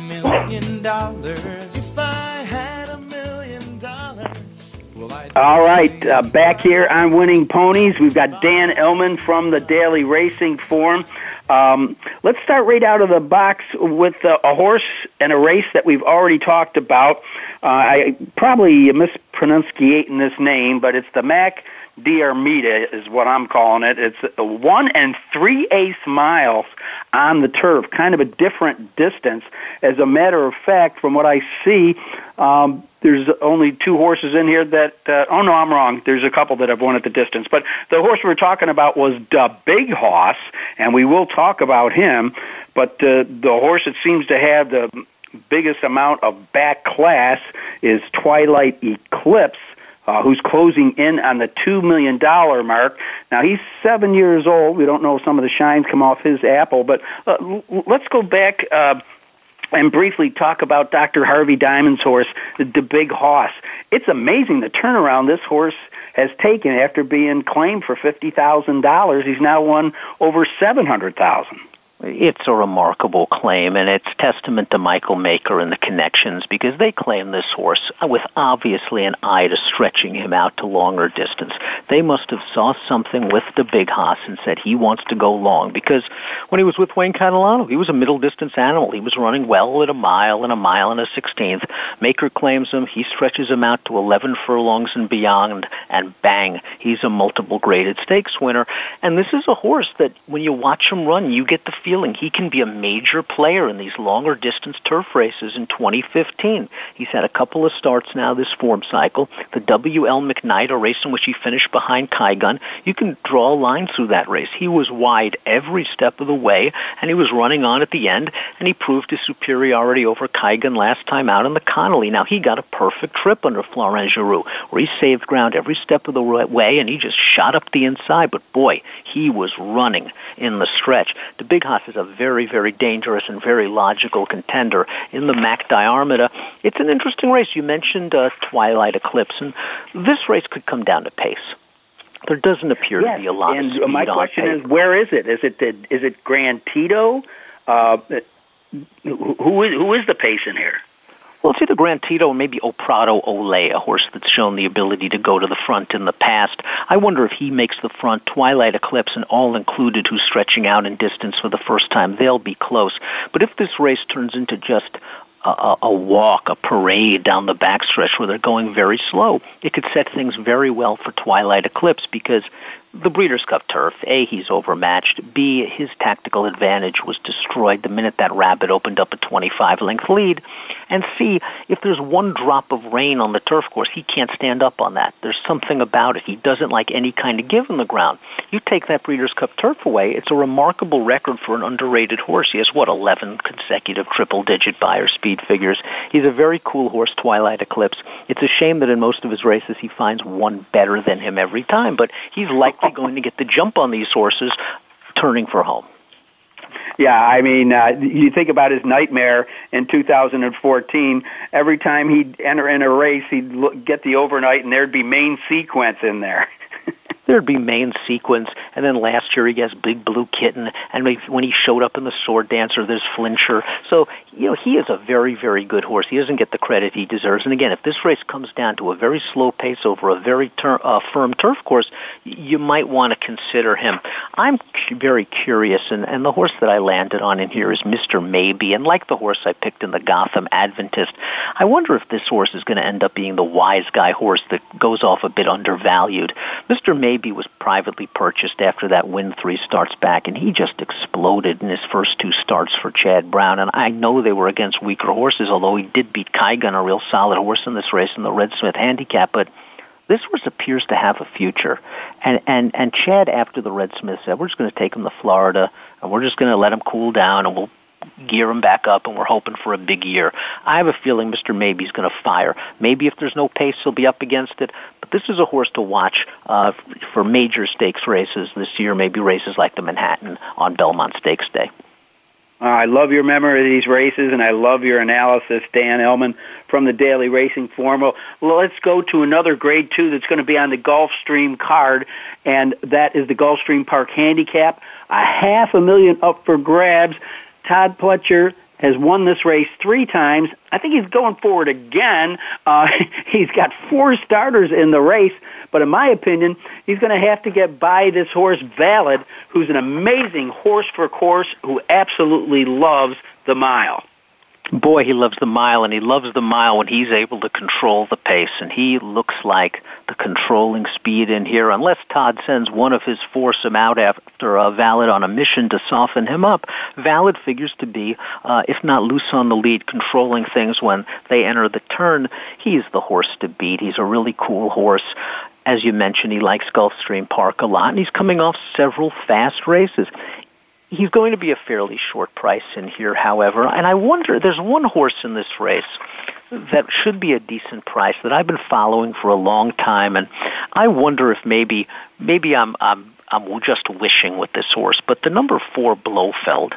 million dollars, if I had a million dollars. All right, uh, back here on Winning Ponies, we've got Dan Illman from the Daily Racing Form. Um, let's start right out of the box with uh, a horse and a race that we've already talked about. Uh, I probably mispronunciating this name, but it's the Mac Diarmida is what I'm calling it. It's one and three eighths miles on the turf, kind of a different distance. As a matter of fact, from what I see, um, there's only two horses in here that. Uh, oh no, I'm wrong. There's a couple that have won at the distance, but the horse we are talking about was the Big Hoss, and we will talk about him. But uh, the horse that seems to have the biggest amount of back class is Twilight Eclipse uh, who's closing in on the $2 million mark. Now, he's seven years old. We don't know if some of the shines come off his apple, but uh, let's go back. Uh, and briefly talk about Dr. Harvey Diamond's horse, the, the Big Hoss. It's amazing the turnaround this horse has taken after being claimed for fifty thousand dollars. He's now won over seven hundred thousand. It's a remarkable claim, and it's testament to Michael Maker and the connections because they claim this horse with obviously an eye to stretching him out to longer distance. They must have saw something with the big hoss and said he wants to go long because when he was with Wayne Catalano, he was a middle distance animal. He was running well at a mile and a mile and a sixteenth. Maker claims him. He stretches him out to 11 furlongs and beyond, and bang, he's a multiple graded stakes winner. And this is a horse that when you watch him run, you get the feel feeling he can be a major player in these longer distance turf races in 2015. He's had a couple of starts now this form cycle. The WL McKnight, a race in which he finished behind Kaigun, you can draw a line through that race. He was wide every step of the way, and he was running on at the end, and he proved his superiority over Kaigun last time out in the Connolly. Now, he got a perfect trip under Florent Geroux, where he saved ground every step of the way, and he just shot up the inside. But boy, he was running in the stretch. The Big Is a very, very dangerous and very logical contender in the Mac Diarmida. It's an interesting race. You mentioned uh, Twilight Eclipse, and this race could come down to pace. There doesn't appear yes, to be a lot and of speed my question on is, where is it? Is it the, is it Grand Tito? Uh, who is who is the pace in here? Well, it's either Grand Tito or maybe Oprado Olay, a horse that's shown the ability to go to the front in the past. I wonder if he makes the front. Twilight Eclipse and All Included, who's stretching out in distance for the first time, they'll be close. But if this race turns into just a, a walk, a parade down the backstretch where they're going very slow, it could set things very well for Twilight Eclipse because the Breeders' Cup turf. A, he's overmatched. B, his tactical advantage was destroyed the minute that rabbit opened up a 25 length lead. And C, if there's one drop of rain on the turf course, he can't stand up on that. There's something about it. He doesn't like any kind of give in the ground. You take that Breeders' Cup turf away, it's a remarkable record for an underrated horse. He has, what, 11 consecutive triple digit Beyer speed figures. He's a very cool horse, Twilight Eclipse. It's a shame that in most of his races he finds one better than him every time, but he's like likely going to get the jump on these horses turning for home. Yeah, I mean, uh, you think about his nightmare in 2014. Every time he'd enter in a race, he'd look, get the overnight, and there'd be main sequence in there. There'd be main sequence, and then last year he gets Big Blue Kitten, and when he showed up in the Sword Dancer, there's Flintshire. So you know he is a very very good horse. He doesn't get the credit he deserves. And again, if this race comes down to a very slow pace over a very ter- uh, firm turf course, you might want to consider him. I'm very curious, and, and the horse that I landed on in here is Mr. Maybe, and like the horse I picked in the Gotham Adventist, I wonder if this horse is going to end up being the wise guy horse that goes off a bit undervalued. Mr. Maybe was privately purchased after that win three starts back, and he just exploded in his first two starts for Chad Brown. And I know they were against weaker horses, although he did beat Kaigun, a real solid horse in this race in the Red Smith handicap. But this horse appears to have a future. And and and Chad, after the Red Smith said, we're just going to take him to Florida, and we're just going to let him cool down, and we'll gear him back up, and we're hoping for a big year. I have a feeling Mr. Maybe's going to fire. Maybe if there's no pace, he'll be up against it. But this is a horse to watch uh, for major stakes races this year, maybe races like the Manhattan on Belmont Stakes Day. I love your memory of these races, and I love your analysis, Dan Illman from the Daily Racing Form. Well, let's go to another Grade Two that's going to be on the Gulfstream card, and that is the Gulfstream Park Handicap. A half a million up for grabs. Todd Pletcher has won this race three times. I think he's going forward again. Uh, he's got four starters in the race, but in my opinion, he's going to have to get by this horse Valid, who's an amazing horse for course who absolutely loves the mile boy, he loves the mile, and he loves the mile when he's able to control the pace. And he looks like the controlling speed in here, unless Todd sends one of his foursome out after a Valid on a mission to soften him up. Valid figures to be, uh, if not loose on the lead, controlling things when they enter the turn. He's the horse to beat. He's a really cool horse as you mentioned, he likes Gulfstream Park a lot, and he's coming off several fast races. He's going to be a fairly short price in here, however, and I wonder, there's one horse in this race that should be a decent price that I've been following for a long time, and I wonder if maybe, maybe I'm, I'm, I'm just wishing with this horse, but the number four Blofeld,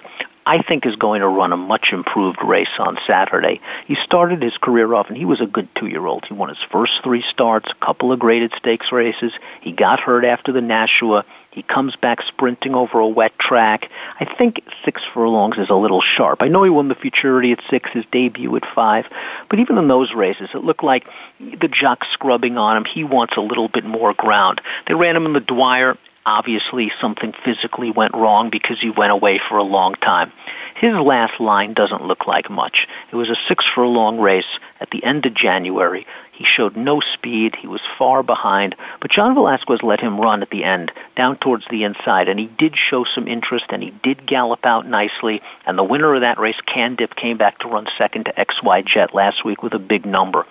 I think is going to run a much improved race on Saturday. He started his career off, and he was a good two-year-old. He won his first three starts, a couple of graded stakes races. He got hurt after the Nashua. He comes back sprinting over a wet track. I think six furlongs is a little sharp. I know he won the Futurity at six, his debut at five, but even in those races, it looked like the jock scrubbing on him. He wants a little bit more ground. They ran him in the Dwyer obviously something physically went wrong because he went away for a long time. His last line doesn't look like much. It was a six furlong race at the end of January. He showed no speed. He was far behind. But John Velazquez let him run at the end, down towards the inside, and he did show some interest, and he did gallop out nicely. And the winner of that race, Candip, came back to run second to XY Jet last week with a big number.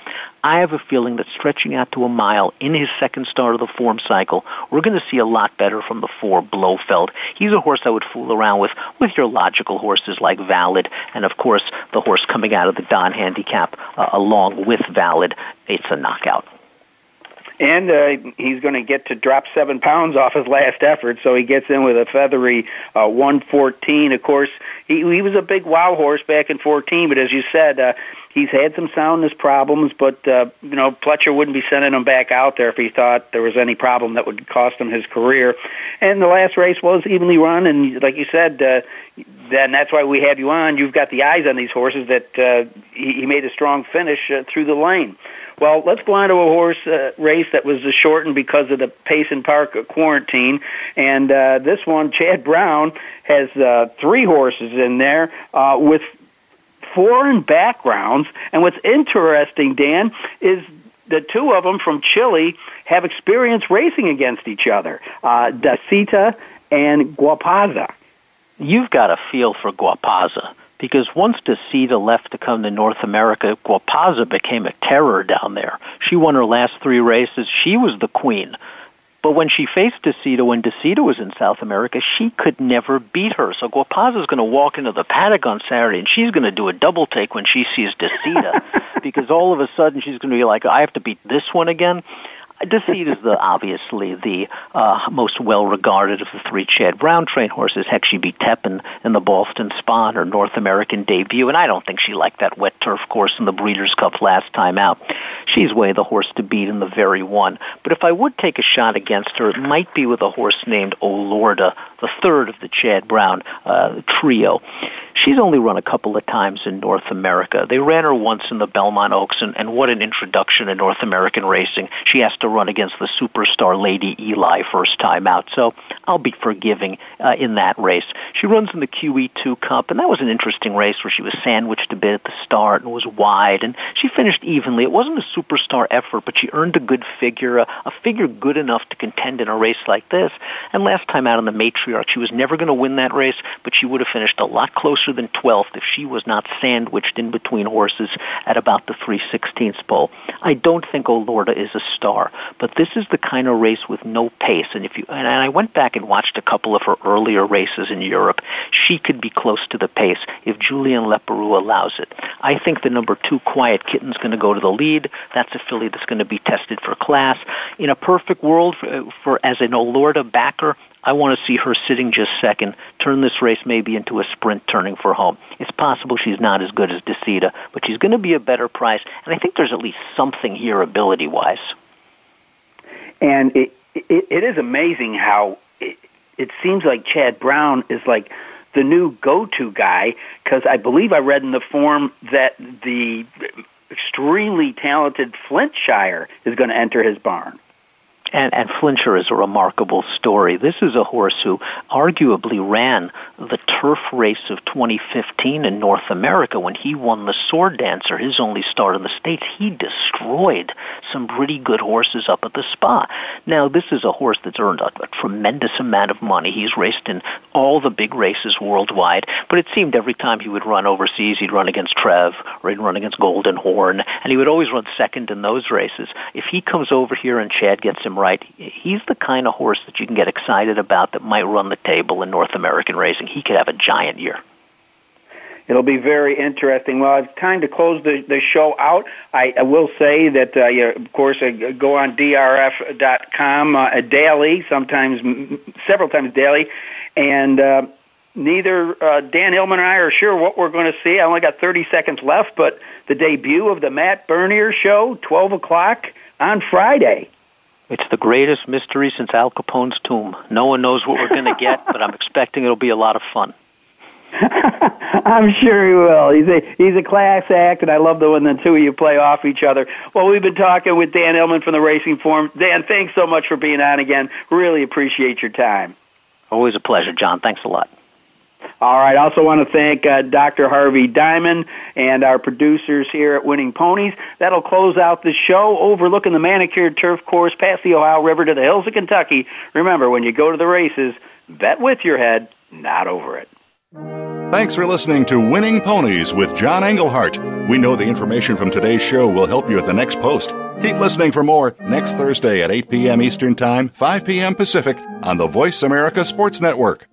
I have a feeling that stretching out to a mile in his second start of the form cycle, we're going to see a lot better from the four Blofeld. He's a horse I would fool around with, with your logical horses like Valid, and of course the horse coming out of the Don Handicap uh, along with Valid. It's a knockout and uh, he's going to get to drop seven pounds off his last effort, so he gets in with a feathery uh, 114. Of course, he, he was a big wow horse back in 14, but as you said, uh, he's had some soundness problems. But uh, you know, Pletcher wouldn't be sending him back out there if he thought there was any problem that would cost him his career. And the last race was evenly run, and like you said. Uh, then that's why we have you on. You've got the eyes on these horses that uh, he, he made a strong finish uh, through the lane. Well, let's go on to a horse uh, race that was shortened because of the Payson Park quarantine. And uh, this one, Chad Brown, has uh, three horses in there uh, with foreign backgrounds. And what's interesting, Dan, is the two of them from Chile have experience racing against each other, uh, Dacita and Guapaza. You've got a feel for Guapaza because once Dacita left to come to North America, Guapaza became a terror down there. She won her last three races. She was the queen. But when she faced Dacita, when Dacita was in South America, she could never beat her. So Guapaza is going to walk into the paddock on Saturday, and she's going to do a double take when she sees Dacita, because all of a sudden she's going to be like, I have to beat this one again Dacita is the obviously the uh, most well regarded of the three Chad Brown trained horses. Heck, she beat Tepin in the Ballston Spa, her North American debut, and I don't think she liked that wet turf course in the Breeders' Cup last time out. She's way the horse to beat in the very one. But if I would take a shot against her, it might be with a horse named Olorda, the third of the Chad Brown uh, trio. She's only run a couple of times in North America. They ran her once in the Belmont Oaks, and, and what an introduction in North American racing. She has to run against the superstar Lady Eli first time out, so I'll be forgiving uh, in that race. She runs in the QE2 Cup, and that was an interesting race where she was sandwiched a bit at the start and was wide, and she finished evenly. It wasn't a superstar effort, but she earned a good figure, a, a figure good enough to contend in a race like this. And last time out in the matriarch, she was never going to win that race, but she would have finished a lot closer than 12th if she was not sandwiched in between horses at about the 316th pole. I don't think Olorda is a star, but this is the kind of race with no pace. And if you and I went back and watched a couple of her earlier races in Europe, she could be close to the pace if Julian Leparoux allows it. I think the number two Quiet Kitten's going to go to the lead. That's a filly that's going to be tested for class. In a perfect world, for, uh, for as an Olorda backer, I want to see her sitting just second, turn this race maybe into a sprint turning for home. It's possible she's not as good as Dacita, but she's going to be a better price, and I think there's at least something here ability wise. And it, it, it is amazing how it, it seems like Chad Brown is like the new go-to guy because I believe I read in the form that the extremely talented Flintshire is going to enter his barn. And, and Flintshire is a remarkable story. This is a horse who arguably ran the turf race of 2015 in North America when he won the Sword Dancer, his only start in the States. He destroyed some pretty good horses up at the Spa. Now, this is a horse that's earned a, a tremendous amount of money. He's raced in all the big races worldwide, but it seemed every time he would run overseas, he'd run against Treve or he'd run against Golden Horn, and he would always run second in those races. If he comes over here and Chad gets him right, he's the kind of horse that you can get excited about that might run the table in North American racing. He could have a giant year. It'll be very interesting. Well, it's time to close the, the show out. I, I will say that, uh, you, of course, uh, go on drf.com uh, daily, sometimes several times daily, and uh, neither uh, Dan Illman and I are sure what we're going to see. I only got 30 seconds left, but the debut of the Matt Bernier show, 12 o'clock on Friday. It's the greatest mystery since Al Capone's tomb. No one knows what we're going to get, but I'm expecting it'll be a lot of fun. I'm sure he will. He's a he's a class act, and I love the when the two of you play off each other. Well, we've been talking with Dan Illman from the Racing Form. Dan, thanks so much for being on again. Really appreciate your time. Always a pleasure, John. Thanks a lot. All right. I also want to thank uh, Dr. Harvey Diamond and our producers here at Winning Ponies. That'll close out the show overlooking the manicured turf course past the Ohio River to the hills of Kentucky. Remember, when you go to the races, bet with your head, not over it. Thanks for listening to Winning Ponies with John Englehart. We know the information from today's show will help you at the next post. Keep listening for more next Thursday at 8 p.m. Eastern Time, 5 p.m. Pacific on the Voice America Sports Network.